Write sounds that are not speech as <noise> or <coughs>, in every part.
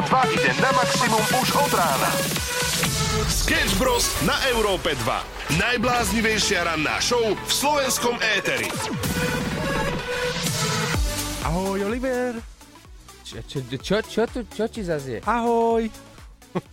a 2 ide na maximum už od rána. Sketch Bros. na Európe 2. Najbláznivejšia ranná show v slovenskom éteri. Ahoj, Oliver. Čo, čo, čo, čo, tu, čo ti zase je? Ahoj.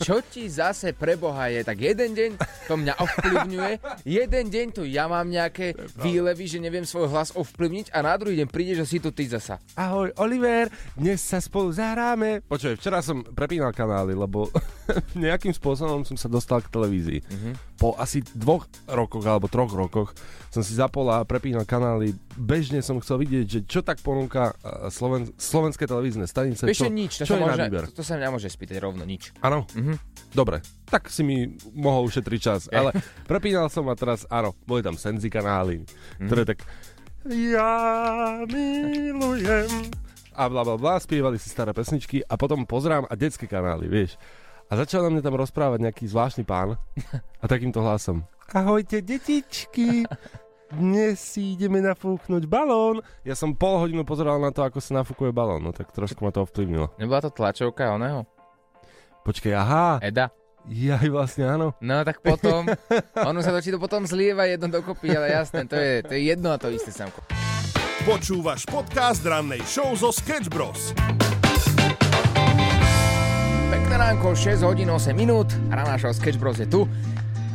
Čo ti zase preboha je? Tak jeden deň to mňa ovplyvňuje, jeden deň tu ja mám nejaké výlevy, že neviem svoj hlas ovplyvniť a na druhý deň príde, že si tu ty zasa. Ahoj, Oliver. Dnes sa spolu zahráme. Počuj, včera som prepínal kanály, lebo <laughs> nejakým spôsobom som sa dostal k televízii. Mm-hmm. Po asi dvoch rokoch alebo troch rokoch som si zapol a prepínal kanály. Bežne som chcel vidieť, že čo tak ponúka eh, Sloven- slovenské televízne stanice. Vieš, čo, nič, to, čo sa môže, to, to sa mňa môže spýtať rovno, nič. Áno? Mhm. Dobre, tak si mi mohol ušetriť čas. Ale prepínal som a teraz, áno, boli tam Senzi kanály, ktoré tak ja milujem a bla bla bla, spievali si staré pesničky a potom pozrám a detské kanály, vieš. A začal na mňa tam rozprávať nejaký zvláštny pán a takýmto hlasom. Ahojte, detičky, dnes si ideme nafúknuť balón. Ja som pol hodinu pozeral na to, ako sa nafúkuje balón, no tak trošku ma to ovplyvnilo. Nebola to tlačovka oného? Počkej, aha, Eda? ja vlastne áno. No tak potom, ono sa to či to potom zlieva jedno dokopy, ale jasné, to je, to je jedno a to isté, Samko. Počúvaš podcast rannej show zo Sketch Bros. Pekné ránko, 6 hodín 8 minút, rána show Sketch Bros je tu.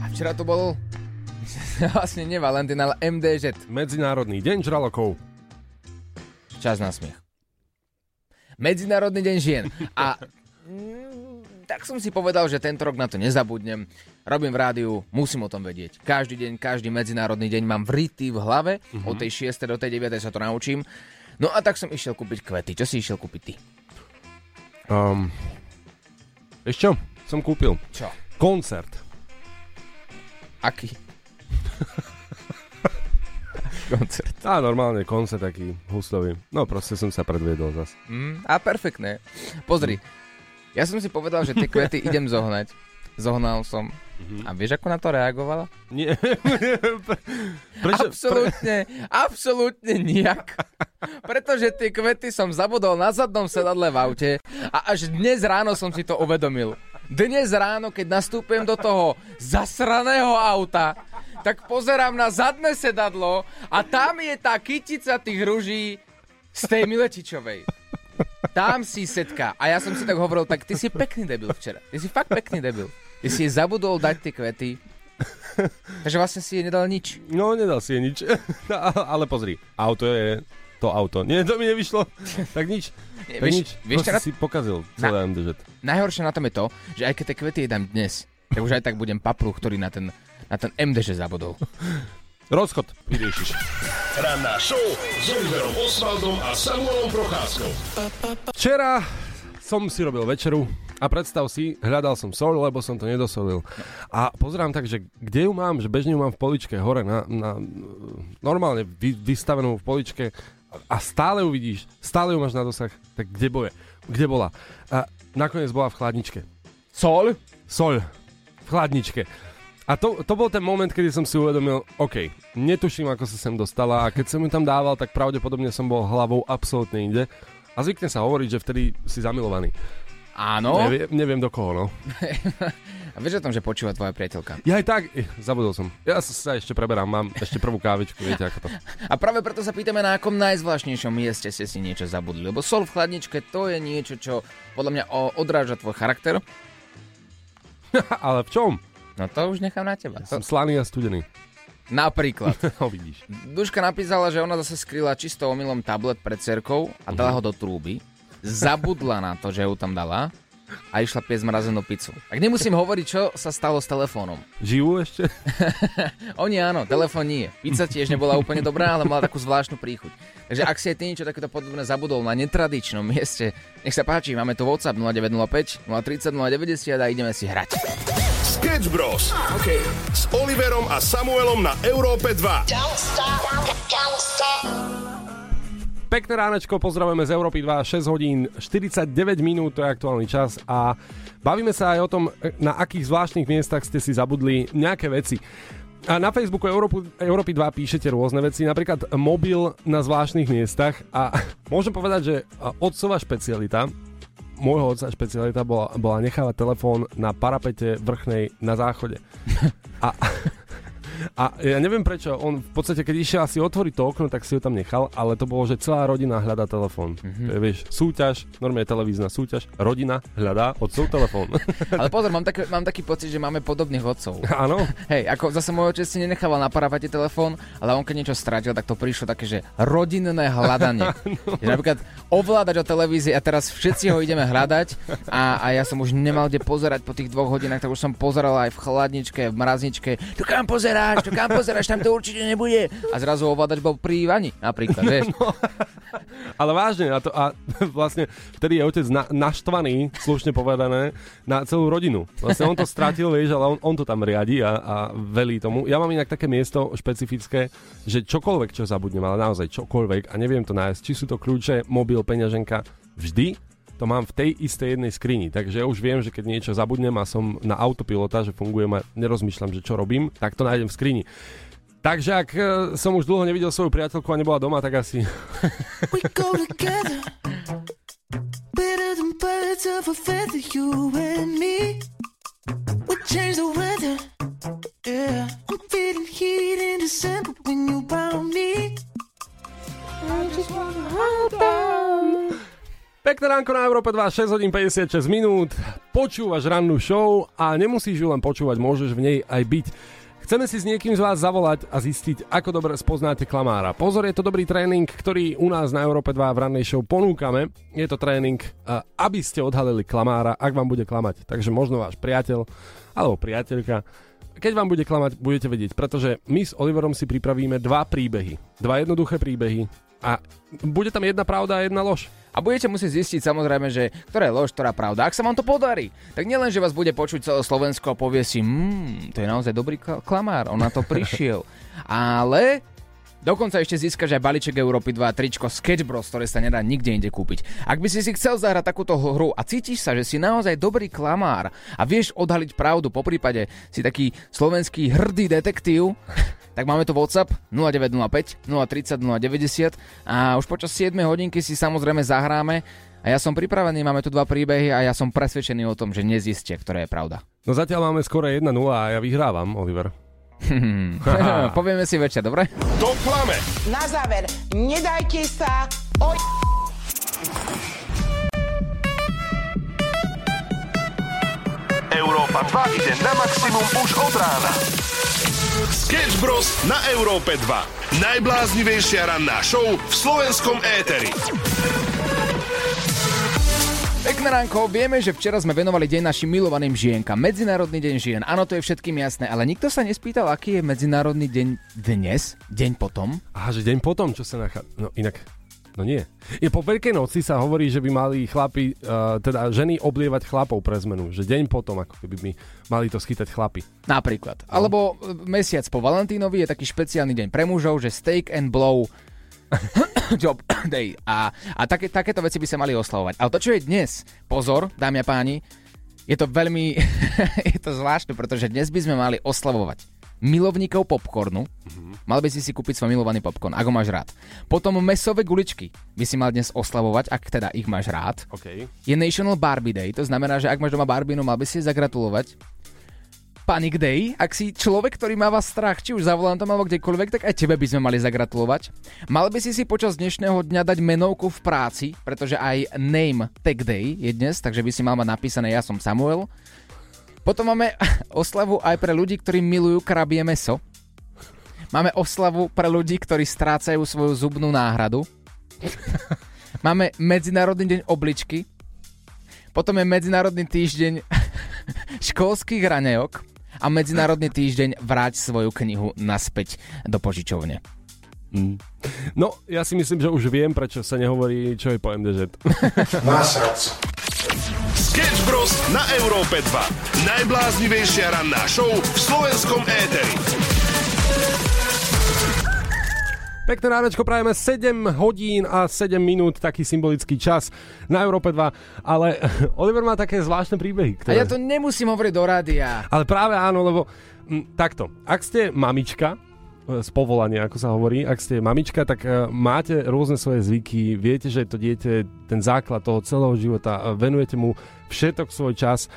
A včera to bol <laughs> vlastne nie Valentín, ale MDŽ. Medzinárodný deň žralokov. Čas na smiech. Medzinárodný deň žien. A mm, tak som si povedal, že tento rok na to nezabudnem. Robím v rádiu, musím o tom vedieť. Každý deň, každý medzinárodný deň mám vrytý v hlave. Mhm. Od tej 6. do tej 9. sa to naučím. No a tak som išiel kúpiť kvety. Čo si išiel kúpiť ty? Um, vieš čo? Som kúpil Čo? koncert. Aký? <laughs> Koncert. Á, normálne koncert taký huslový. No proste som sa predviedol zas. Mm, a perfektné. Pozri, ja som si povedal, že tie kvety <laughs> idem zohnať. Zohnal som. A vieš, ako na to reagovala? Nie. <laughs> Prečo? absolútne, absolútne nijak. Pretože tie kvety som zabudol na zadnom sedadle v aute a až dnes ráno som si to uvedomil. Dnes ráno, keď nastúpim do toho zasraného auta, tak pozerám na zadné sedadlo a tam je tá kytica tých ruží z tej Miletičovej. Tam si setka. A ja som si tak hovoril, tak ty si pekný debil včera. Ty si fakt pekný debil. Ty si jej zabudol dať tie kvety. Takže vlastne si jej nedal nič. No, nedal si je nič. <laughs> Ale pozri, auto je to auto. Nie, to mi nevyšlo. Tak nič. Nie, Tak vieš- nič. vieš, Proste na- si pokazil celé MDŽ. Najhoršie na tom je to, že aj keď tie kvety jedám dnes, tak už aj tak budem papru, ktorý na ten, na ten MDŽ zabudol. <laughs> Rozchod vyriešiš. Ranná show s Oliverom Osvaldom a Samuelom Procházkou. Včera som si robil večeru a predstav si, hľadal som sol, lebo som to nedosolil. A pozerám tak, že kde ju mám, že bežne ju mám v poličke hore, na, na, normálne vy, vystavenú v poličke a stále ju vidíš, stále ju máš na dosah, tak kde boje? Kde bola? A nakoniec bola v chladničke. Sol? Soľ v chladničke. A to, to bol ten moment, kedy som si uvedomil, OK, netuším, ako sa sem dostala a keď som ju tam dával, tak pravdepodobne som bol hlavou absolútne inde. A zvykne sa hovoriť, že vtedy si zamilovaný. Áno. Neviem, neviem do koho, no. <laughs> A vieš o tom, že počúva tvoja priateľka. Ja aj tak, zabudol som. Ja sa, ešte preberám, mám ešte prvú kávičku, <laughs> viete ako to. A práve preto sa pýtame, na akom najzvláštnejšom mieste ste si niečo zabudli. Lebo sol v chladničke to je niečo, čo podľa mňa odráža tvoj charakter. <laughs> Ale v čom? No to už nechám na teba. To, Som slaný a studený. napríklad. <laughs> No vidíš. Duška napísala, že ona zase skryla čisto omylom tablet pred cerkou a dala ho do trúby. Zabudla na to, že ju tam dala a išla piesť mrazenú pizzu. Tak nemusím hovoriť, čo sa stalo s telefónom. Žijú ešte? <laughs> Oni áno, telefón nie. Pizza tiež nebola úplne dobrá, ale mala takú zvláštnu príchuť. Takže ak si aj ty niečo takéto podobné zabudol na netradičnom mieste, nech sa páči, máme tu WhatsApp 0905 030 090 a ideme si hrať. Sketch Bros. Okay. S Oliverom a Samuelom na Európe 2. Don't stop, don't stop. Pekné ránečko, pozdravujeme z Európy 2, 6 hodín 49 minút, to je aktuálny čas a bavíme sa aj o tom, na akých zvláštnych miestach ste si zabudli nejaké veci. A na Facebooku Európu, Európy 2 píšete rôzne veci, napríklad mobil na zvláštnych miestach a <laughs> môžem povedať, že otcová špecialita môjho otca špecialita bola, bola nechávať telefón na parapete vrchnej na záchode. <laughs> A, a ja neviem prečo, on v podstate, keď išiel asi otvoriť to okno, tak si ho tam nechal, ale to bolo, že celá rodina hľadá telefón. Mm-hmm. To je, vieš, súťaž, normálne televízna súťaž, rodina hľadá otcov telefón. <laughs> Ale pozor, mám, tak, mám taký pocit, že máme podobných otcov. <laughs> Áno, Hej, ako zase môj otec si nenechával na parapete telefón, ale on keď niečo strátil, tak to prišlo také, že rodinné hľadanie. <laughs> Že napríklad ovládač o televízii a teraz všetci ho ideme hľadať a, a ja som už nemal kde pozerať po tých dvoch hodinách, tak už som pozeral aj v chladničke, v mrazničke. Tu kam pozeráš, tu kam pozeráš, tam to určite nebude. A zrazu ovládač bol pri vani, napríklad, vieš. ale vážne, a, to, a <laughs> vlastne vtedy je otec na, naštvaný, slušne povedané, na celú rodinu. Vlastne on to stratil, vieš, ale on, on to tam riadi a, a velí tomu. Ja mám inak také miesto špecifické, že čokoľvek, čo zabudnem, ale naozaj čokoľvek a neviem to nájsť, či sú to kľúče, mobil, peňaženka, vždy to mám v tej istej jednej skrini, takže ja už viem, že keď niečo zabudnem a som na autopilota, že fungujem a nerozmýšľam, že čo robím, tak to nájdem v skrini. Takže ak e, som už dlho nevidel svoju priateľku a nebola doma, tak asi... We go together better than birds of a feather, you and me. We change the weather. Yeah, I'm feeling heat in December when you found me. I just wanna hold on. Pekné ránko na Európe 2, 6 hodín 56 minút. Počúvaš rannú show a nemusíš ju len počúvať, môžeš v nej aj byť. Chceme si s niekým z vás zavolať a zistiť, ako dobre spoznáte klamára. Pozor, je to dobrý tréning, ktorý u nás na Európe 2 v rannej show ponúkame. Je to tréning, aby ste odhalili klamára, ak vám bude klamať. Takže možno váš priateľ alebo priateľka. Keď vám bude klamať, budete vedieť, pretože my s Oliverom si pripravíme dva príbehy. Dva jednoduché príbehy a bude tam jedna pravda a jedna lož. A budete musieť zistiť samozrejme, že ktorá je lož, ktorá pravda. Ak sa vám to podarí, tak nielen, že vás bude počuť celé Slovensko a povie si, mmm, to je naozaj dobrý kl- klamár, on na to prišiel. <laughs> Ale dokonca ešte získaš aj balíček Európy 2 tričko Sketch Bros, ktoré sa nedá nikde inde kúpiť. Ak by si si chcel zahrať takúto hru a cítiš sa, že si naozaj dobrý klamár a vieš odhaliť pravdu, po prípade si taký slovenský hrdý detektív, tak máme tu WhatsApp 0905 030 090 a už počas 7 hodinky si samozrejme zahráme a ja som pripravený, máme tu dva príbehy a ja som presvedčený o tom, že nezistia, ktorá je pravda. No zatiaľ máme skoro 1-0 a ja vyhrávam, Oliver. <laughs> Povieme si večer, dobre? To klame. Na záver, nedajte sa o... Európa 2 ide na maximum už od rána. Sketch Bros. na Európe 2. Najbláznivejšia ranná show v slovenskom éteri. Pekné ránko, vieme, že včera sme venovali deň našim milovaným žienkam. Medzinárodný deň žien, áno, to je všetkým jasné, ale nikto sa nespýtal, aký je Medzinárodný deň dnes, deň potom. Aha, že deň potom, čo sa nachádza. No inak, no nie. Je po Veľkej noci sa hovorí, že by mali chlapi, uh, teda ženy oblievať chlapov pre zmenu. Že deň potom, ako keby by mali to schytať chlapi. Napríklad. Alebo e, mesiac po Valentínovi je taký špeciálny deň pre mužov, že steak and blow <coughs> job <coughs> day. A, a také, takéto veci by sa mali oslavovať. Ale to, čo je dnes, pozor, dámy a páni, je to veľmi, <laughs> je to zvláštne, pretože dnes by sme mali oslavovať milovníkov popcornu. Mal by si si kúpiť svoj milovaný popcorn, ak ho máš rád. Potom mesové guličky by si mal dnes oslavovať, ak teda ich máš rád. OK. Je National Barbie Day, to znamená, že ak máš doma Barbinu, mal by si jej zagratulovať. Panic Day, ak si človek, ktorý máva strach, či už za volantom alebo kdekoľvek, tak aj tebe by sme mali zagratulovať. Mal by si si počas dnešného dňa dať menovku v práci, pretože aj Name Tag Day je dnes, takže by si mal mať napísané Ja som Samuel. Potom máme <laughs> oslavu aj pre ľudí, ktorí milujú krabie meso. Máme oslavu pre ľudí, ktorí strácajú svoju zubnú náhradu. <laughs> Máme Medzinárodný deň obličky. Potom je Medzinárodný týždeň <laughs> školských raňajok a Medzinárodný týždeň Vráť svoju knihu naspäť do požičovne. No, ja si myslím, že už viem, prečo sa nehovorí, čo je po MDŽ. Sketch Bros. na Európe 2. Najbláznivejšia ranná show v slovenskom éteri. Pekné ránečko, prajeme 7 hodín a 7 minút, taký symbolický čas na Európe 2, ale <laughs> Oliver má také zvláštne príbehy. A Ktoré... ja to nemusím hovoriť do rádia. Ale práve áno, lebo m, takto, ak ste mamička z povolania, ako sa hovorí. Ak ste mamička, tak e, máte rôzne svoje zvyky, viete, že to dieťa ten základ toho celého života, venujete mu všetok svoj čas.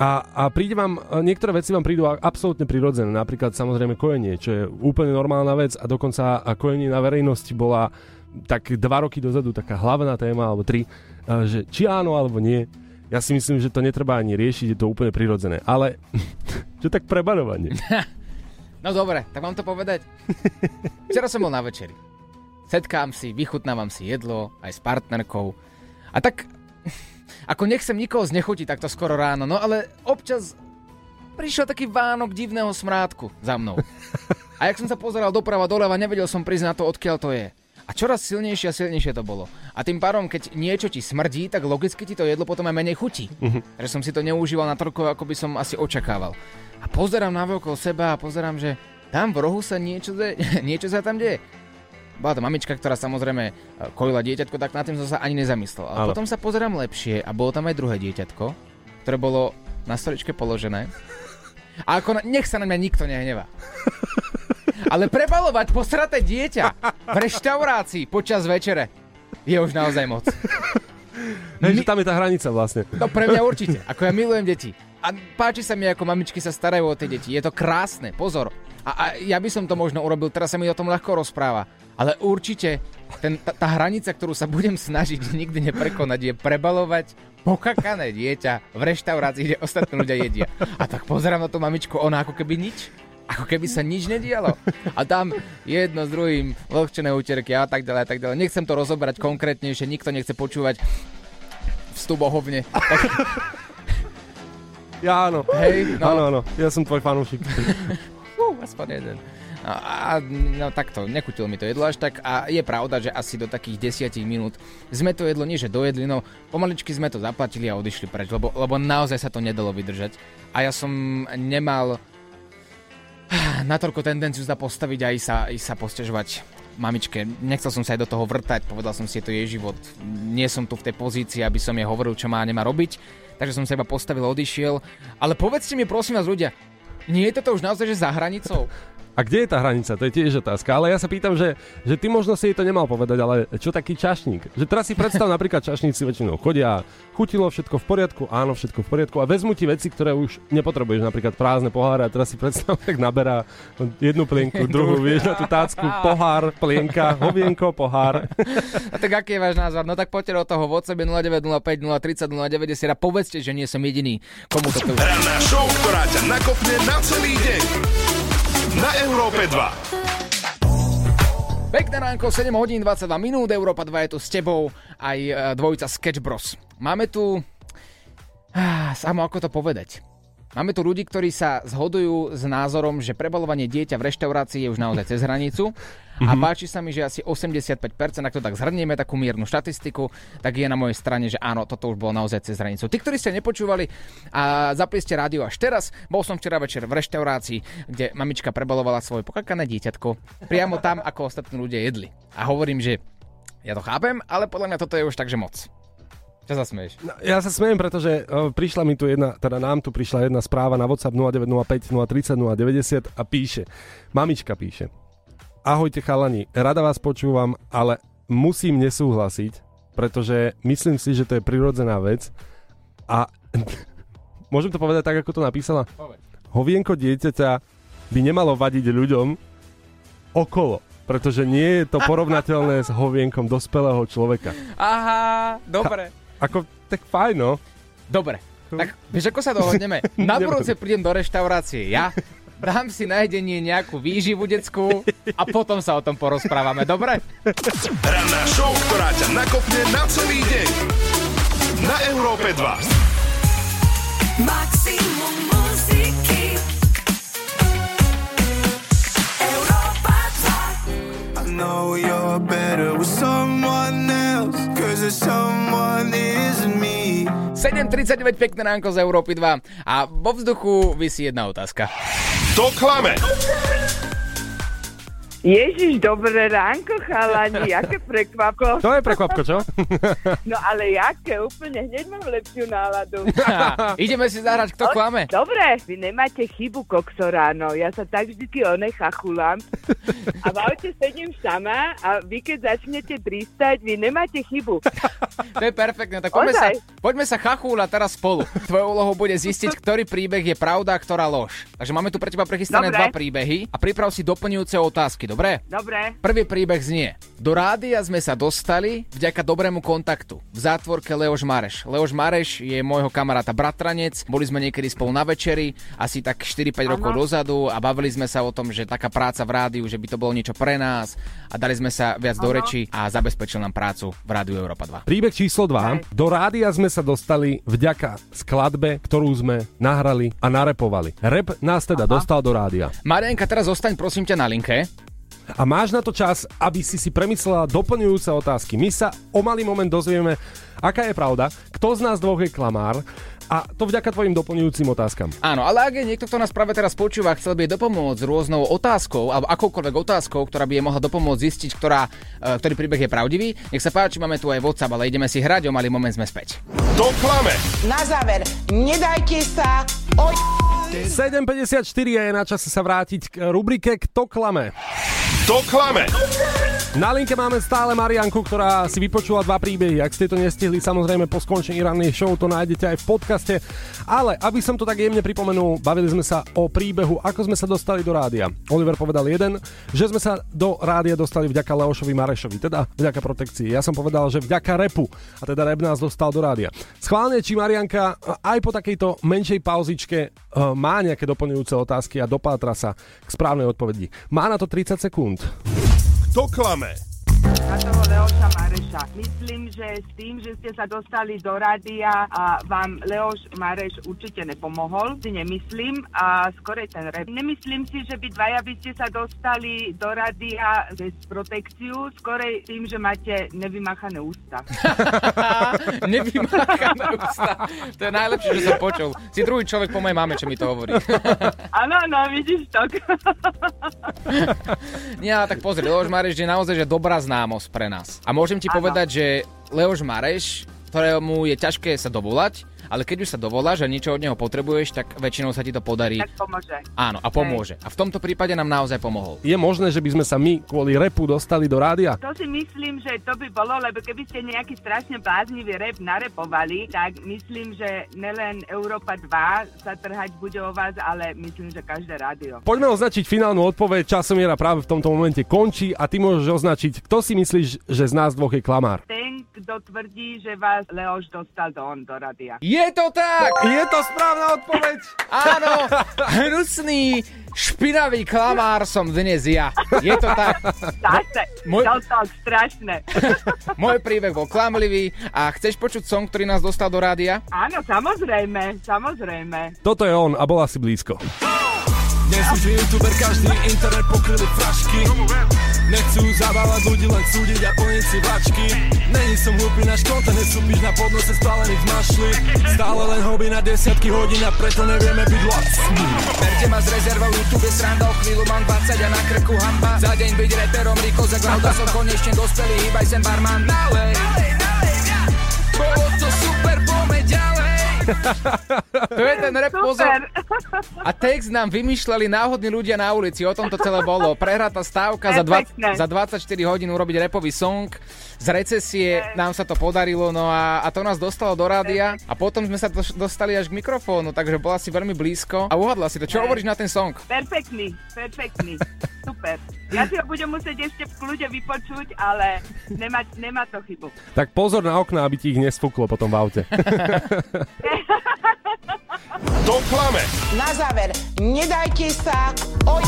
A, a príde vám, e, niektoré veci vám prídu absolútne prirodzené, napríklad samozrejme kojenie, čo je úplne normálna vec a dokonca kojenie na verejnosti bola tak dva roky dozadu taká hlavná téma, alebo tri, e, že či áno alebo nie. Ja si myslím, že to netreba ani riešiť, je to úplne prirodzené. Ale <laughs> čo tak prebarovanie? <laughs> No dobre, tak mám to povedať. <laughs> Včera som bol na večeri. Sedkám si, vychutnávam si jedlo, aj s partnerkou. A tak, <laughs> ako nechcem nikoho znechutiť takto skoro ráno, no ale občas prišiel taký vánok divného smrádku za mnou. A jak som sa pozeral doprava, doleva, nevedel som na to, odkiaľ to je. A čoraz silnejšie a silnejšie to bolo. A tým pádom, keď niečo ti smrdí, tak logicky ti to jedlo potom aj menej chutí. Takže som si to neužíval na toľko, ako by som asi očakával. A pozerám na okolo seba a pozerám, že tam v rohu sa niečo, de- <laughs> niečo sa tam deje. Bola to mamička, ktorá samozrejme e, kojila dieťatko, tak nad tým som sa ani nezamyslel. Ale Áno. potom sa pozerám lepšie a bolo tam aj druhé dieťatko, ktoré bolo na stoličke položené. A ako na, nech sa na mňa nikto nehnevá. <laughs> Ale prebalovať posraté dieťa v reštaurácii počas večere je už naozaj moc. <laughs> Hej, že tam je tá hranica vlastne. No pre mňa určite, ako ja milujem deti. A páči sa mi, ako mamičky sa starajú o tie deti. Je to krásne, pozor. A, a ja by som to možno urobil, teraz sa mi o tom ľahko rozpráva. Ale určite ten, tá, tá hranica, ktorú sa budem snažiť <laughs> nikdy neprekonať, je prebalovať pokakané dieťa v reštaurácii, kde ostatní ľudia jedia. A tak pozerám na tú mamičku, ona ako keby nič. Ako keby sa nič nedialo. A tam jedno s druhým, vlhčené úterky a tak ďalej a tak ďalej. Nechcem to rozoberať konkrétnejšie, nikto nechce počúvať vstup ohovne. Tak, Ja áno. Hej, no. Áno, áno. Ja som tvoj fanúšik. <laughs> Fú, aspoň jeden. A, a no takto, nechutilo mi to jedlo až tak a je pravda, že asi do takých 10 minút sme to jedlo nie že dojedli, no pomaličky sme to zaplatili a odišli preč, lebo, lebo naozaj sa to nedalo vydržať. A ja som nemal <sighs> natoľko tendenciu sa postaviť a i sa, i sa postežovať mamičke. Nechcel som sa aj do toho vrtať, povedal som si, je to jej život. Nie som tu v tej pozícii, aby som jej hovoril, čo má a nemá robiť, takže som sa iba postavil, odišiel. Ale povedzte mi prosím vás ľudia, nie je toto už naozaj, že za hranicou? A kde je tá hranica? To je tiež otázka. Ale ja sa pýtam, že, že ty možno si jej to nemal povedať, ale čo taký čašník? Že teraz si predstav <laughs> napríklad čašníci väčšinou chodia, chutilo všetko v poriadku, áno, všetko v poriadku a vezmu ti veci, ktoré už nepotrebuješ, napríklad prázdne poháre a teraz si predstav, <laughs> tak naberá jednu plienku, <laughs> druhú, vieš, na tú tácku, pohár, plienka, hovienko, pohár. A tak aký je váš názor? No tak poďte do toho v sebe 0905 030 090 a povedzte, že nie som jediný, komu to. Ranná show, ktorá ťa nakopne na celý deň. Na Európe 2. Pekné ránko, 7 hodín 22 minút, Európa 2 je tu s tebou, aj e, dvojica Sketch Bros. Máme tu... Ah, Samo ako to povedať? Máme tu ľudí, ktorí sa zhodujú s názorom, že prebalovanie dieťa v reštaurácii je už naozaj cez hranicu. A páči sa mi, že asi 85%, ak to tak zhrnieme, takú miernu štatistiku, tak je na mojej strane, že áno, toto už bolo naozaj cez hranicu. Tí, ktorí ste nepočúvali a zapli ste rádio až teraz, bol som včera večer v reštaurácii, kde mamička prebalovala svoje pokakané dieťatko priamo tam, ako ostatní ľudia jedli. A hovorím, že ja to chápem, ale podľa mňa toto je už takže moc. Čo sa smieš? No, ja sa smejem, pretože uh, prišla mi tu jedna, teda nám tu prišla jedna správa na WhatsApp 0905 030 090 a píše, mamička píše, ahojte chalani, rada vás počúvam, ale musím nesúhlasiť, pretože myslím si, že to je prirodzená vec a <laughs> môžem to povedať tak, ako to napísala? Povedz. Hovienko dieťaťa by nemalo vadiť ľuďom okolo, pretože nie je to porovnateľné s hovienkom dospelého človeka. Aha, dobre. Ako, tak fajn, no. Dobre, tak vieš, ako sa dohodneme? <laughs> Na budúce prídem do reštaurácie ja, dám si na jedenie nejakú výživu detskú a potom sa o tom porozprávame, dobre? Ranná show, ktorá ťa nakopne na celý deň. Na Európe 2. Maximum muziky Europa 2 I know you're better with someone else, cause isn't me. 7.39, pekné ránko z Európy 2 a vo vzduchu vysí jedna otázka. To klame. Ježiš, dobré ránko, chalani, <laughs> aké prekvapko. To je prekvapko, čo? <laughs> No ale jaké, úplne hneď mám lepšiu náladu. <laughs> Ideme si zahrať, kto klame. Dobre, vy nemáte chybu, kokso ráno. Ja sa tak vždycky onechachulám. A v aute sedím sama a vy keď začnete pristať, vy nemáte chybu. To je perfektné, tak poďme sa, poďme sa chachúľať teraz spolu. Tvojou úlohou bude zistiť, ktorý príbeh je pravda a ktorá lož. Takže máme tu pre teba prechystané Dobre. dva príbehy a priprav si doplňujúce otázky, dobre? Dobre, Prvý príbeh znie. Do rádia sme sa dostali vďaka dobrému kontaktu. V zátvorke Leoš Mareš. Leoš Mareš je môjho kamaráta bratranec. Boli sme niekedy spolu na večeri, asi tak 4-5 rokov dozadu a bavili sme sa o tom, že taká práca v rádiu, že by to bolo niečo pre nás a dali sme sa viac do reči a zabezpečil nám prácu v Rádiu Európa 2. Príbeh číslo 2. Do rádia sme sa dostali vďaka skladbe, ktorú sme nahrali a narepovali. Rep nás teda dostal do rádia. Marianka, teraz zostaň prosím ťa na linke. A máš na to čas, aby si si premyslela doplňujúce otázky. My sa o malý moment dozvieme, aká je pravda, kto z nás dvoch je klamár a to vďaka tvojim doplňujúcim otázkam. Áno, ale ak je niekto, kto nás práve teraz počúva, chcel by dopomôcť s rôznou otázkou alebo akoukoľvek otázkou, ktorá by jej mohla dopomôcť zistiť, ktorá, e, ktorý príbeh je pravdivý, nech sa páči, máme tu aj WhatsApp, ale ideme si hrať, o malý moment sme späť. To klame. Na záver, nedajte sa oj... 7.54 a je na čase sa vrátiť k rubrike Kto klame. To klame. Na linke máme stále Marianku, ktorá si vypočula dva príbehy. Ak ste to nestihli, samozrejme po skončení rannej show to nájdete aj v podcaste. Ale aby som to tak jemne pripomenul, bavili sme sa o príbehu, ako sme sa dostali do rádia. Oliver povedal jeden, že sme sa do rádia dostali vďaka Leošovi Marešovi, teda vďaka protekcii. Ja som povedal, že vďaka repu, a teda rep nás dostal do rádia. Schválne, či Marianka aj po takejto menšej pauzičke eh, má nejaké doplňujúce otázky a dopátra sa k správnej odpovedi. Má na to 30 sekúnd. To klame. Na toho Leoša Mareša. Myslím, že s tým, že ste sa dostali do rádia a vám Leoš Mareš určite nepomohol, si nemyslím a skorej ten rep. Nemyslím si, že by dvaja by ste sa dostali do rádia cez protekciu, skorej tým, že máte nevymachané ústa. <laughs> Nevymáchané ústa. To je najlepšie, že som počul. Si druhý človek po mojej mame, čo mi to hovorí. <laughs> Áno, no, vidíš to. <laughs> Ale tak pozri, Leoš Mareš je naozaj že dobrá známosť pre nás. A môžem ti Áno. povedať, že Leoš Mareš, ktorému je ťažké sa dovolať, ale keď už sa dovoláš a niečo od neho potrebuješ, tak väčšinou sa ti to podarí. tak pomôže. Áno, a pomôže. A v tomto prípade nám naozaj pomohol. Je možné, že by sme sa my kvôli repu dostali do rádia? To si myslím, že to by bolo, lebo keby ste nejaký strašne bláznivý rap narepovali, tak myslím, že nelen Európa 2 sa trhať bude o vás, ale myslím, že každé rádio. Poďme označiť finálnu odpoveď. Časomiera práve v tomto momente končí a ty môžeš označiť, kto si myslíš, že z nás dvoch je klamár. Ten, kto tvrdí, že vás Leoš dostal do on, do rádia. Je to tak! Je to správna odpoveď! Áno, <laughs> hnusný, špinavý klamár som dnes ja. Je to tak. Zase, Môj- to tak strašné. <laughs> Môj príbeh bol klamlivý a chceš počuť song, ktorý nás dostal do rádia? Áno, samozrejme, samozrejme. Toto je on a bola si blízko. Dnes už youtuber, každý internet pokryli frašky. Nechcú zabávať ľudí, len súdiť a plniť si vačky Není som hlupý, náš kontent nesúpiš na podnose spálených zmašli Stále len hobby na desiatky hodín a preto nevieme byť lacní. Berte ma z rezervou, YouTube je sranda, o chvíľu mám 20 a na krku hamba. Za deň byť reperom, rýchlo za som konečne dospelý, hýbaj sem barman. Nalej, poďme ďalej <laughs> To je ten rap, pozor. A text nám vymýšľali náhodní ľudia na ulici, o tom to celé bolo. Prehratá stávka za, dva, Perfektné. za 24 hodín urobiť repový song. Z recesie nám sa to podarilo, no a, a to nás dostalo do rádia a potom sme sa doš- dostali až k mikrofónu, takže bola si veľmi blízko a uhadla si to. Čo hovoríš na ten song? Perfektný, perfektný. Super. Ja si ho budem musieť ešte v kľude vypočuť, ale nemá, nemá to chybu. Tak pozor na okna, aby ti ich nesfúklo potom v aute. <laughs> <laughs> <laughs> To klame. Na záver, nedajte sa oj...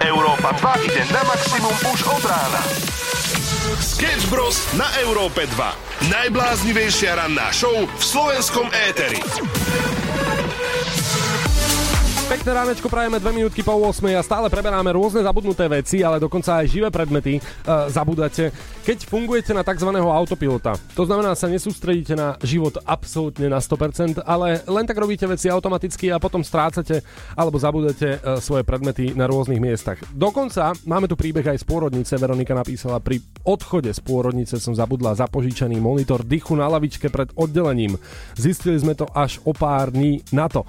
Európa 2 ide na maximum už od rána. Sketch Bros. na Európe 2. Najbláznivejšia ranná show v slovenskom éteri. Pekné ránečko prajeme 2 minútky po 8 a stále preberáme rôzne zabudnuté veci, ale dokonca aj živé predmety uh, zabudáte, keď fungujete na tzv. autopilota. To znamená, sa nesústredíte na život absolútne na 100%, ale len tak robíte veci automaticky a potom strácate alebo zabudete uh, svoje predmety na rôznych miestach. Dokonca máme tu príbeh aj z pôrodnice. Veronika napísala, pri odchode z pôrodnice som zabudla zapožičaný monitor dychu na lavičke pred oddelením. Zistili sme to až o pár dní na to.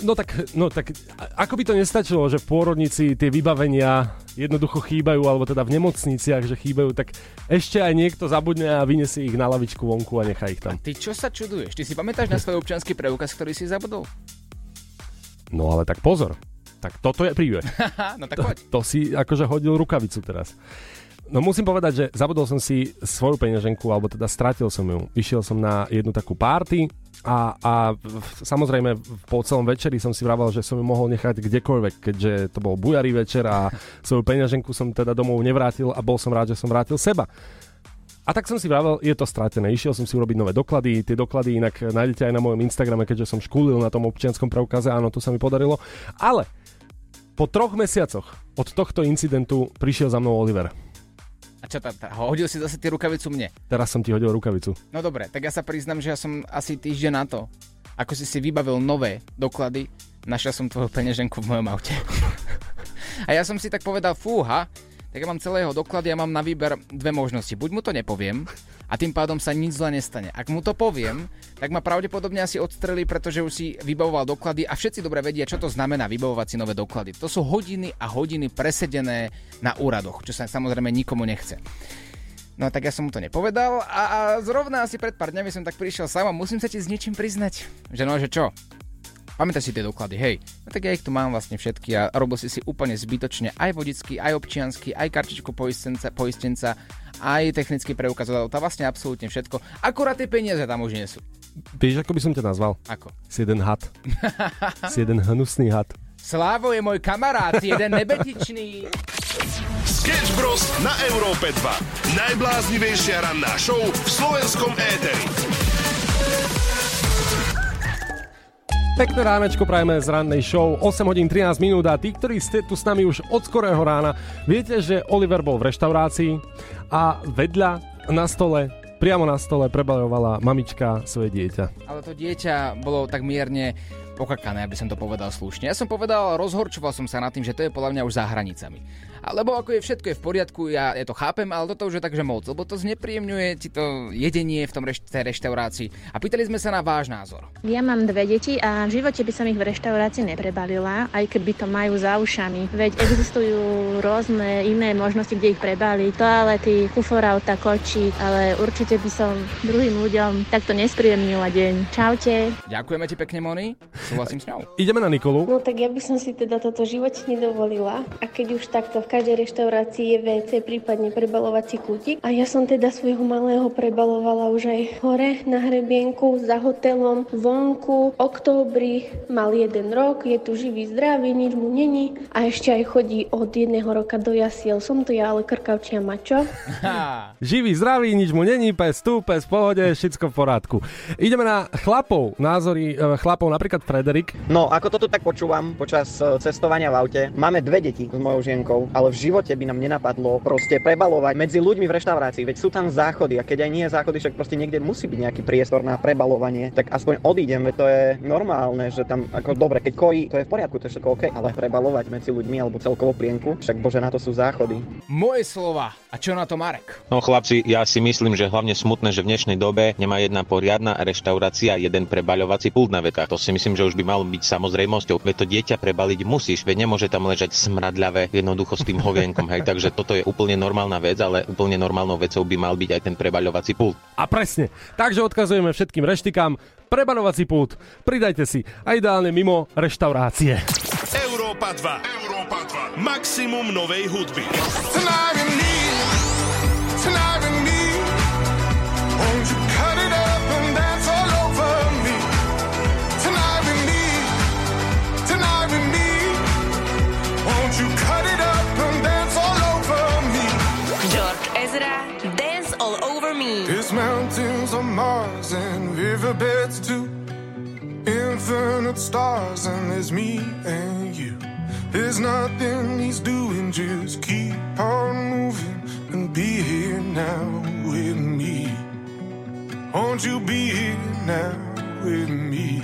No tak, no tak, a- ako by to nestačilo, že v pôrodnici tie vybavenia jednoducho chýbajú, alebo teda v nemocniciach, že chýbajú, tak ešte aj niekto zabudne a vyniesie ich na lavičku vonku a nechá ich tam. Ty čo sa čuduješ? Ty si pamätáš na svoj občianský preukaz, ktorý si zabudol? No ale tak pozor, tak toto je príbeh. <laughs> no tak To, poď. to si akože hodil rukavicu teraz. No musím povedať, že zabudol som si svoju peňaženku, alebo teda stratil som ju. Išiel som na jednu takú party a, a samozrejme po celom večeri som si vravel, že som ju mohol nechať kdekoľvek, keďže to bol bujarý večer a <laughs> svoju peňaženku som teda domov nevrátil a bol som rád, že som vrátil seba. A tak som si vravel, je to stratené. Išiel som si urobiť nové doklady. Tie doklady inak nájdete aj na mojom Instagrame, keďže som škúlil na tom občianskom preukaze. Áno, to sa mi podarilo. Ale po troch mesiacoch od tohto incidentu prišiel za mnou Oliver. A čo tá, hodil si zase ty rukavicu mne? Teraz som ti hodil rukavicu. No dobre, tak ja sa priznam, že ja som asi týždeň na to, ako si si vybavil nové doklady, našiel som tvoju peňaženku v mojom aute. <laughs> A ja som si tak povedal, fúha, tak ja mám celého doklady, ja mám na výber dve možnosti. Buď mu to nepoviem a tým pádom sa nič zle nestane. Ak mu to poviem, tak ma pravdepodobne asi odstrelí, pretože už si vybavoval doklady a všetci dobre vedia, čo to znamená vybavovať si nové doklady. To sú hodiny a hodiny presedené na úradoch, čo sa samozrejme nikomu nechce. No tak ja som mu to nepovedal a, a zrovna asi pred pár dňami som tak prišiel sám a musím sa ti s niečím priznať. Že no, že čo? Pamätáš si tie doklady, hej. No tak ja ich tu mám vlastne všetky a robil si si úplne zbytočne aj vodický, aj občiansky, aj kartičku poistenca, poistenca aj technický preukaz, to vlastne absolútne všetko. Akurát tie peniaze tam už nie sú. Vieš, ako by som ťa nazval? Ako? Si jeden had. si jeden hnusný had. Slávo je môj kamarát, jeden nebetičný. Sketch Bros. na Európe 2. Najbláznivejšia ranná show v slovenskom éteri. Pekné ránečko prajeme z rannej show, 8 hodín 13 minút a tí, ktorí ste tu s nami už od skorého rána, viete, že Oliver bol v reštaurácii a vedľa na stole, priamo na stole prebalovala mamička svoje dieťa. Ale to dieťa bolo tak mierne pokakané, aby som to povedal slušne. Ja som povedal, rozhorčoval som sa nad tým, že to je podľa mňa už za hranicami. Alebo ako je všetko je v poriadku, ja, ja to chápem, ale toto už je takže moc, lebo to znepríjemňuje ti to jedenie v tom reš- tej reštaurácii. A pýtali sme sa na váš názor. Ja mám dve deti a v živote by som ich v reštaurácii neprebalila, aj keby to majú za ušami. Veď existujú rôzne iné možnosti, kde ich prebaliť. Toalety, kuforauta, kočík, ale určite by som druhým ľuďom takto nespríjemnila deň. Čaute. Ďakujeme ti pekne, Moni. Súhlasím s ňou. Ideme na Nikolu. No tak ja by som si teda toto v živote nedovolila. A keď už takto v každej reštaurácii je WC, prípadne prebalovací kútik. A ja som teda svojho malého prebalovala už aj hore na hrebienku, za hotelom, vonku. Októbri mal jeden rok, je tu živý, zdravý, nič mu není. A ešte aj chodí od jedného roka do jasiel. Som to ja, ale krkavčia mačo. Živý, zdravý, nič mu není, pes tu, pes v pohode, všetko v porádku. Ideme na chlapov, názory e, chlapov, napríklad Frederik. No, ako to tu tak počúvam počas e, cestovania v aute, máme dve deti s mojou žienkou, ale v živote by nám nenapadlo proste prebalovať medzi ľuďmi v reštaurácii, veď sú tam záchody a keď aj nie je záchody, však proste niekde musí byť nejaký priestor na prebalovanie, tak aspoň odídem, veď to je normálne, že tam ako dobre, keď kojí, to je v poriadku, to je všetko OK, ale prebalovať medzi ľuďmi alebo celkovo plienku, však bože na to sú záchody. Moje slova. A čo na to Marek? No chlapci, ja si myslím, že hlavne smutné, že v dnešnej dobe nemá jedna poriadna reštaurácia jeden prebaľovací pult na vetách. To si myslím, že už by malo byť samozrejmosťou. Veď to dieťa prebaliť musíš, veď nemôže tam ležať smradľavé jednoducho tým hovienkom. Hej, takže toto je úplne normálna vec, ale úplne normálnou vecou by mal byť aj ten prebaľovací pult. A presne, takže odkazujeme všetkým reštikám, prebalovací pult, pridajte si a ideálne mimo reštaurácie. Európa 2. Európa 2. Maximum novej hudby. Tonight with me, tonight with me. Won't you stars and there's me and you. There's nothing he's doing, just keep on moving and be here now with me. Won't you be here now with me?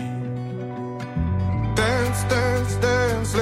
Dance, dance, dance,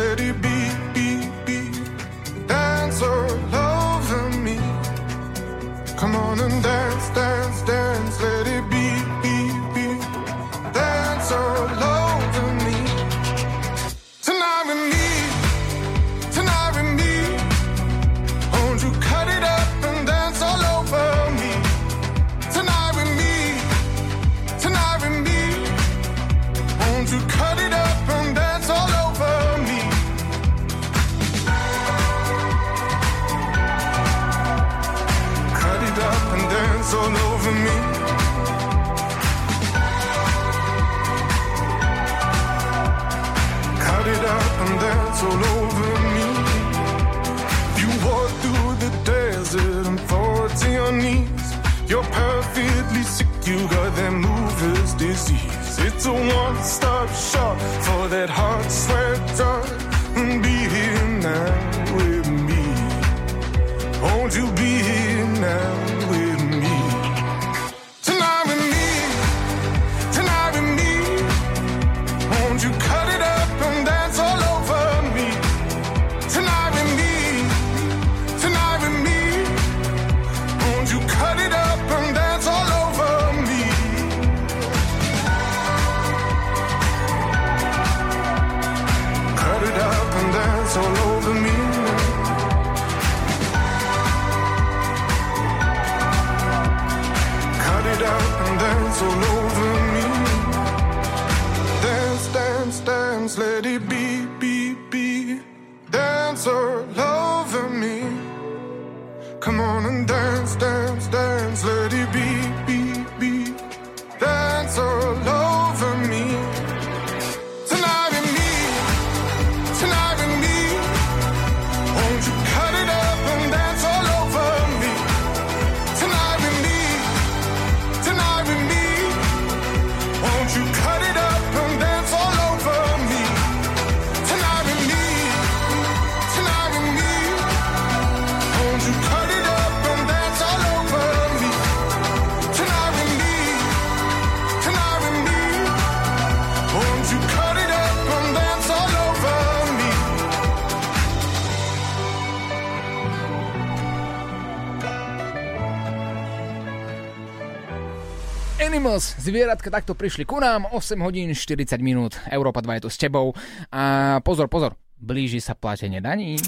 Animals, zvieratka takto prišli ku nám, 8 hodín 40 minút, Európa 2 je tu s tebou. A pozor, pozor, blíži sa platenie daní.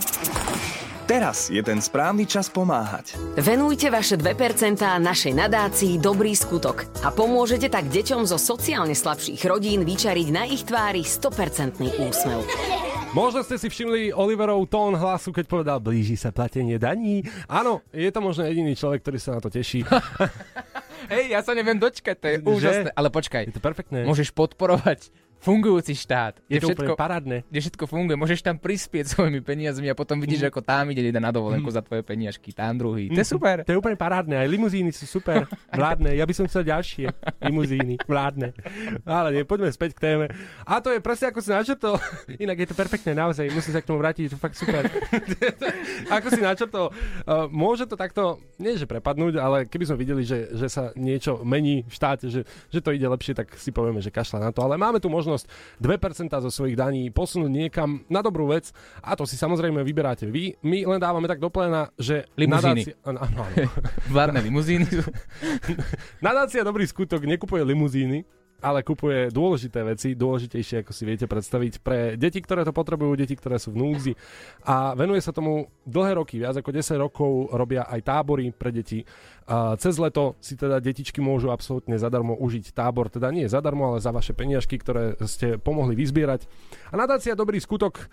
Teraz je ten správny čas pomáhať. Venujte vaše 2% našej nadácii Dobrý skutok a pomôžete tak deťom zo sociálne slabších rodín vyčariť na ich tvári 100% úsmev. Možno ste si všimli Oliverov tón hlasu, keď povedal, blíži sa platenie daní. Áno, je to možno jediný človek, ktorý sa na to teší. <laughs> Hej, ja sa neviem dočkať, to je Že? úžasné. Ale počkaj, Je to perfektné. môžeš podporovať fungujúci štát. Je to všetko, parádne. Kde všetko funguje. Môžeš tam prispieť <laughs> svojimi peniazmi a potom vidíš, ako tam ide jeden na dovolenku za tvoje peniažky, tam druhý. To je super. To je úplne parádne. Aj limuzíny sú super. <laughs> Vládne. Ja by som chcel ďalšie limuzíny. Vládne. Ale nie, poďme späť k téme. A to je presne ako si načrtol. <laughs> Inak je to perfektné, naozaj. Musím sa k tomu vrátiť. Je to fakt super. ako si načrtol. Uh, môže to takto, nie že prepadnúť, ale keby sme videli, že, že sa niečo mení v štáte, že, že to ide lepšie, tak si povieme, že kašľa na to. Ale máme tu možnosť 2% zo svojich daní posunúť niekam na dobrú vec a to si samozrejme vyberáte vy. My len dávame tak do pléna, že Limuzíny. nadácia- Áno, <laughs> limuzíny. <laughs> Nadácia Dobrý skutok nekupuje limuzíny, ale kupuje dôležité veci, dôležitejšie, ako si viete predstaviť, pre deti, ktoré to potrebujú, deti, ktoré sú v núdzi. A venuje sa tomu dlhé roky, viac ako 10 rokov robia aj tábory pre deti. A cez leto si teda detičky môžu absolútne zadarmo užiť tábor, teda nie zadarmo, ale za vaše peniažky, ktoré ste pomohli vyzbierať. A nadácia Dobrý skutok,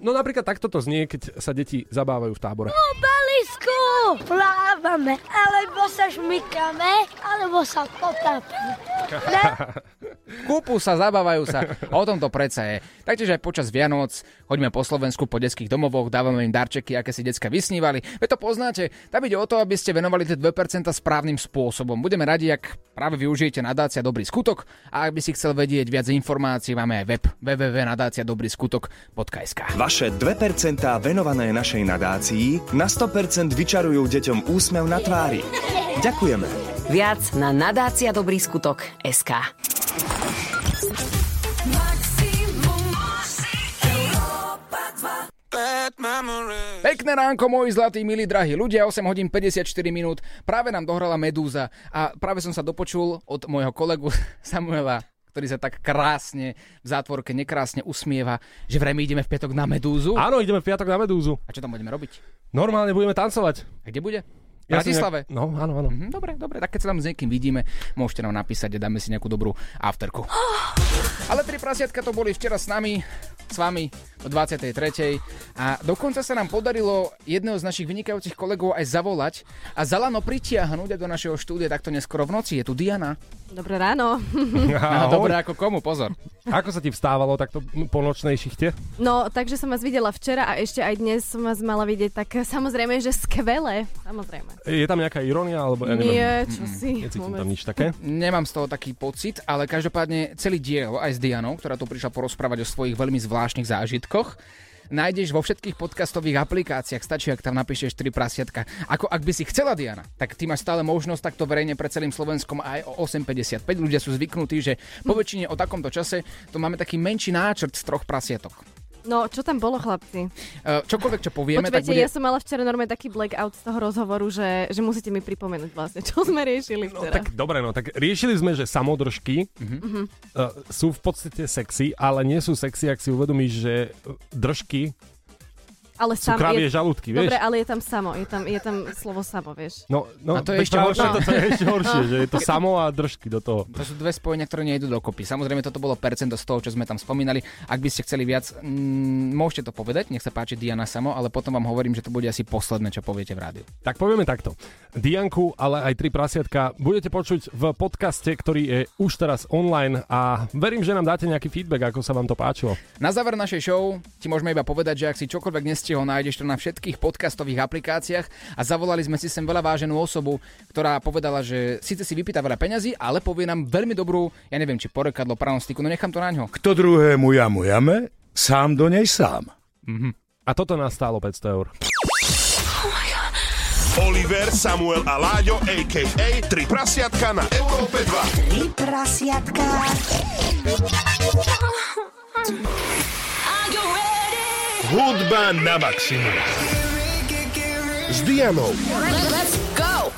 no napríklad takto to znie, keď sa deti zabávajú v tábore. Po balisku plávame, alebo sa šmykame, alebo sa potápame. Ne? <laughs> Kúpu sa, zabávajú sa. O tom to predsa je. Taktiež aj počas Vianoc choďme po Slovensku, po detských domovoch, dávame im darčeky, aké si decka vysnívali. Veď to poznáte. Tam ide o to, aby ste venovali tie 2% správnym spôsobom. Budeme radi, ak práve využijete nadácia Dobrý skutok a ak by si chcel vedieť viac informácií, máme aj web www.nadáciadobryskutok.sk. Vaše 2% venované našej nadácii na 100% vyčarujú deťom úsmev na tvári. Ďakujeme. Viac na nadácia Dobrý skutok SK. Pekné ránko, moji zlatí, milí, drahí ľudia, 8 hodín 54 minút. Práve nám dohrala Medúza a práve som sa dopočul od môjho kolegu <laughs> Samuela, ktorý sa tak krásne v zátvorke nekrásne usmieva, že vraj my ideme v piatok na Medúzu. Áno, ideme v piatok na Medúzu. A čo tam budeme robiť? Normálne budeme tancovať. A kde bude? V Ja Bratislave? nejak- No, áno, áno. Mhm, dobre, dobre, tak keď sa tam s niekým vidíme, môžete nám napísať a dáme si nejakú dobrú afterku. <gasps> Ale tri prasiatka to boli včera s nami, s vami o 23. A dokonca sa nám podarilo jedného z našich vynikajúcich kolegov aj zavolať a za lano pritiahnuť do našeho štúdia takto neskoro v noci. Je tu Diana. Dobré ráno. <laughs> A dobre, ako komu, pozor. Ako sa ti vstávalo takto po nočnej šichte? No, takže som vás videla včera a ešte aj dnes som vás mala vidieť, tak samozrejme, že skvelé. Samozrejme. Je tam nejaká irónia? Alebo ja neviem. Nie, čo si. Necítim vôbec. tam nič také. Nemám z toho taký pocit, ale každopádne celý diel aj s Dianou, ktorá tu prišla porozprávať o svojich veľmi zvláštnych zážitkoch, nájdeš vo všetkých podcastových aplikáciách. Stačí, ak tam napíšeš 3 prasiatka. Ako ak by si chcela Diana, tak ty máš stále možnosť takto verejne pred celým Slovenskom aj o 8.55. Ľudia sú zvyknutí, že po väčšine o takomto čase to máme taký menší náčrt z troch prasiatok. No, čo tam bolo, chlapci? Uh, čokoľvek, čo povieme, tak Počujete, bude... ja som mala včera normálne taký blackout z toho rozhovoru, že, že musíte mi pripomenúť vlastne, čo sme riešili No, včera. tak dobre, no tak riešili sme, že samodržky Mhm. uh, sú v podstate sexy, ale nie sú sexy, ak si uvedomíš, že uh, držky ale sú sam, kravie žalúdky, vieš? Dobre, ale je tam samo, je tam, je tam slovo samo, vieš. No, no A to je ešte horšie. preto To je ešte horšie, No. že je to <laughs> samo a držky do toho. To sú dve spojenia, ktoré nejdu dokopy. Samozrejme, toto bolo percento z toho, čo sme tam spomínali. Ak by ste chceli viac, mm, môžete to povedať, nech sa páči Diana Samo, ale potom vám hovorím, že to bude asi posledné, čo poviete v rádiu. Tak povieme takto. Dianku, ale aj tri prasiatka budete počuť v podcaste, ktorý je už teraz online a verím, že nám dáte nejaký feedback, ako sa vám to páčilo. Na záver našej show ti môžeme iba povedať, že ak si čokoľvek nestihol, nájdeš to na všetkých podcastových aplikáciách a zavolali sme si sem veľa váženú osobu, ktorá povedala, že síce si vypýta veľa peňazí, ale povie nám veľmi dobrú, ja neviem, či porekadlo, pranostiku, no nechám to na ňo. Kto druhému jamu jame, sám do nej sám. Mhm. A toto nás stálo 500 eur. Oliver, Samuel a Láďo, a.k.a. Tri prasiatka na Európe 2. Tri prasiatka. Hudba na maximum. S Dianou. Let's go.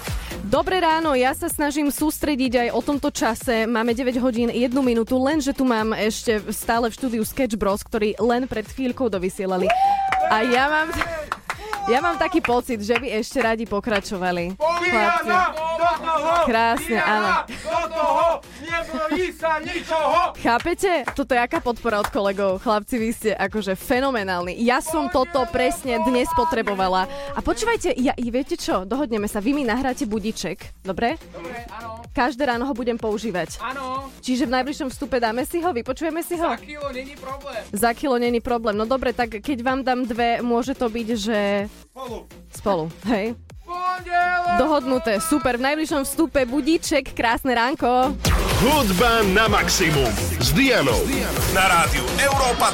Dobré ráno, ja sa snažím sústrediť aj o tomto čase. Máme 9 hodín 1 minútu, lenže tu mám ešte stále v štúdiu Sketch Bros, ktorí len pred chvíľkou dovysielali. A ja mám... Ja mám taký pocit, že by ešte radi pokračovali. Chlapci. Krásne, áno. Do toho nebojí sa ničoho! Chápete? Toto je aká podpora od kolegov. Chlapci, vy ste akože fenomenálni. Ja som toto presne dnes potrebovala. A počúvajte, ja, viete čo? Dohodneme sa. Vy mi nahráte budiček, dobre? Dobre, áno. Každé ráno ho budem používať. Áno. Čiže v najbližšom vstupe dáme si ho, vypočujeme si ho? Za kilo není problém. Za kilo není problém. No dobre, tak keď vám dám dve, môže to byť, že... Spolu. Spolu, hej? Pondelok! Dohodnuté, super. V najbližšom vstupe budíček, krásne ránko. Hudba na maximum. S Dianou. Na rádiu Európa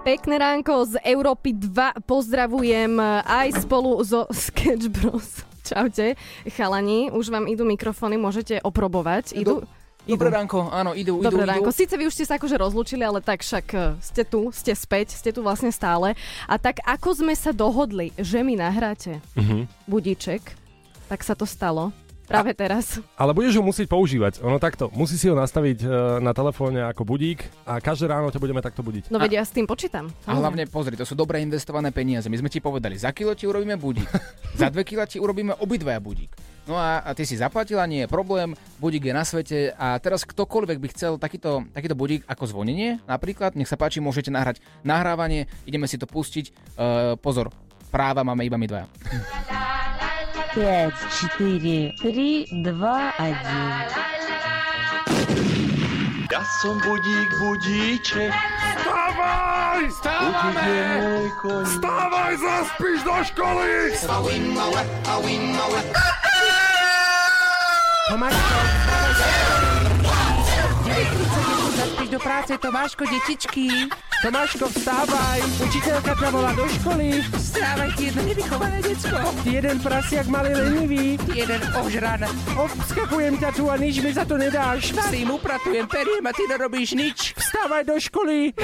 2. Pekné ránko z Európy 2. Pozdravujem aj spolu so Sketch Bros. Čaute, chalani. Už vám idú mikrofóny, môžete oprobovať. Idú? Dobré ránko, áno, idú, idú, Dobré idú. ránko. Sice vy už ste sa akože rozlúčili, ale tak však e, ste tu, ste späť, ste tu vlastne stále. A tak ako sme sa dohodli, že mi nahráte Mhm. budíček, tak sa to stalo. Práve teraz. Ale budeš ho musieť používať. Ono takto. Musí si ho nastaviť e, na telefóne ako budík a každé ráno ťa budeme takto budiť. No vedia, ja s tým počítam. A hlavne pozri, to sú dobre investované peniaze. My sme ti povedali, za kilo ti urobíme budík, <laughs> za dve kila ti urobíme obidvaja budík. No a, a ty si zaplatila, nie je problém, budík je na svete a teraz ktokoľvek by chcel takýto, takýto budík ako zvonenie, napríklad, nech sa páči, môžete nahrať nahrávanie, ideme si to pustiť. Uh, pozor, práva máme iba my dvaja. <laughs> 5, 4, 3, 2, 1. som budík, budíček. Vstávaj! Budík je môj koň. Vstávaj, zaspíš do školy! Tomáško, zaspíš do práce, Tomáško, detičky. Tomáško, vstávaj, učiteľka ťa volá do školy. Vstávaj, ty jedno nevychované decko. Ty jeden prasiak malý lenivý. Ty jeden ožran. Obskakujem ťa tu a nič mi za to nedáš. Im upratujem periem a ty nerobíš nič. Vstávaj do školy.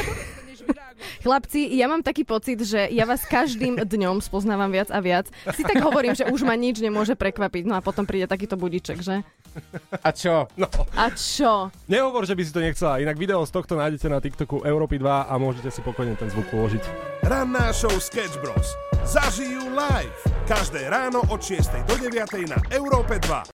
Chlapci, ja mám taký pocit, že ja vás každým <laughs> dňom spoznávam viac a viac. Si tak hovorím, že už ma nič nemôže prekvapiť, no a potom príde takýto budiček, že? A čo? No. A čo? Nehovor, že by si to nechcela, inak video z tohto nájdete na TikToku Európy 2 a môžete si pokojne ten zvuk uložiť. Ranná show Sketch Bros. Zažijú live. Každé ráno od 6 do 9 na Európe 2.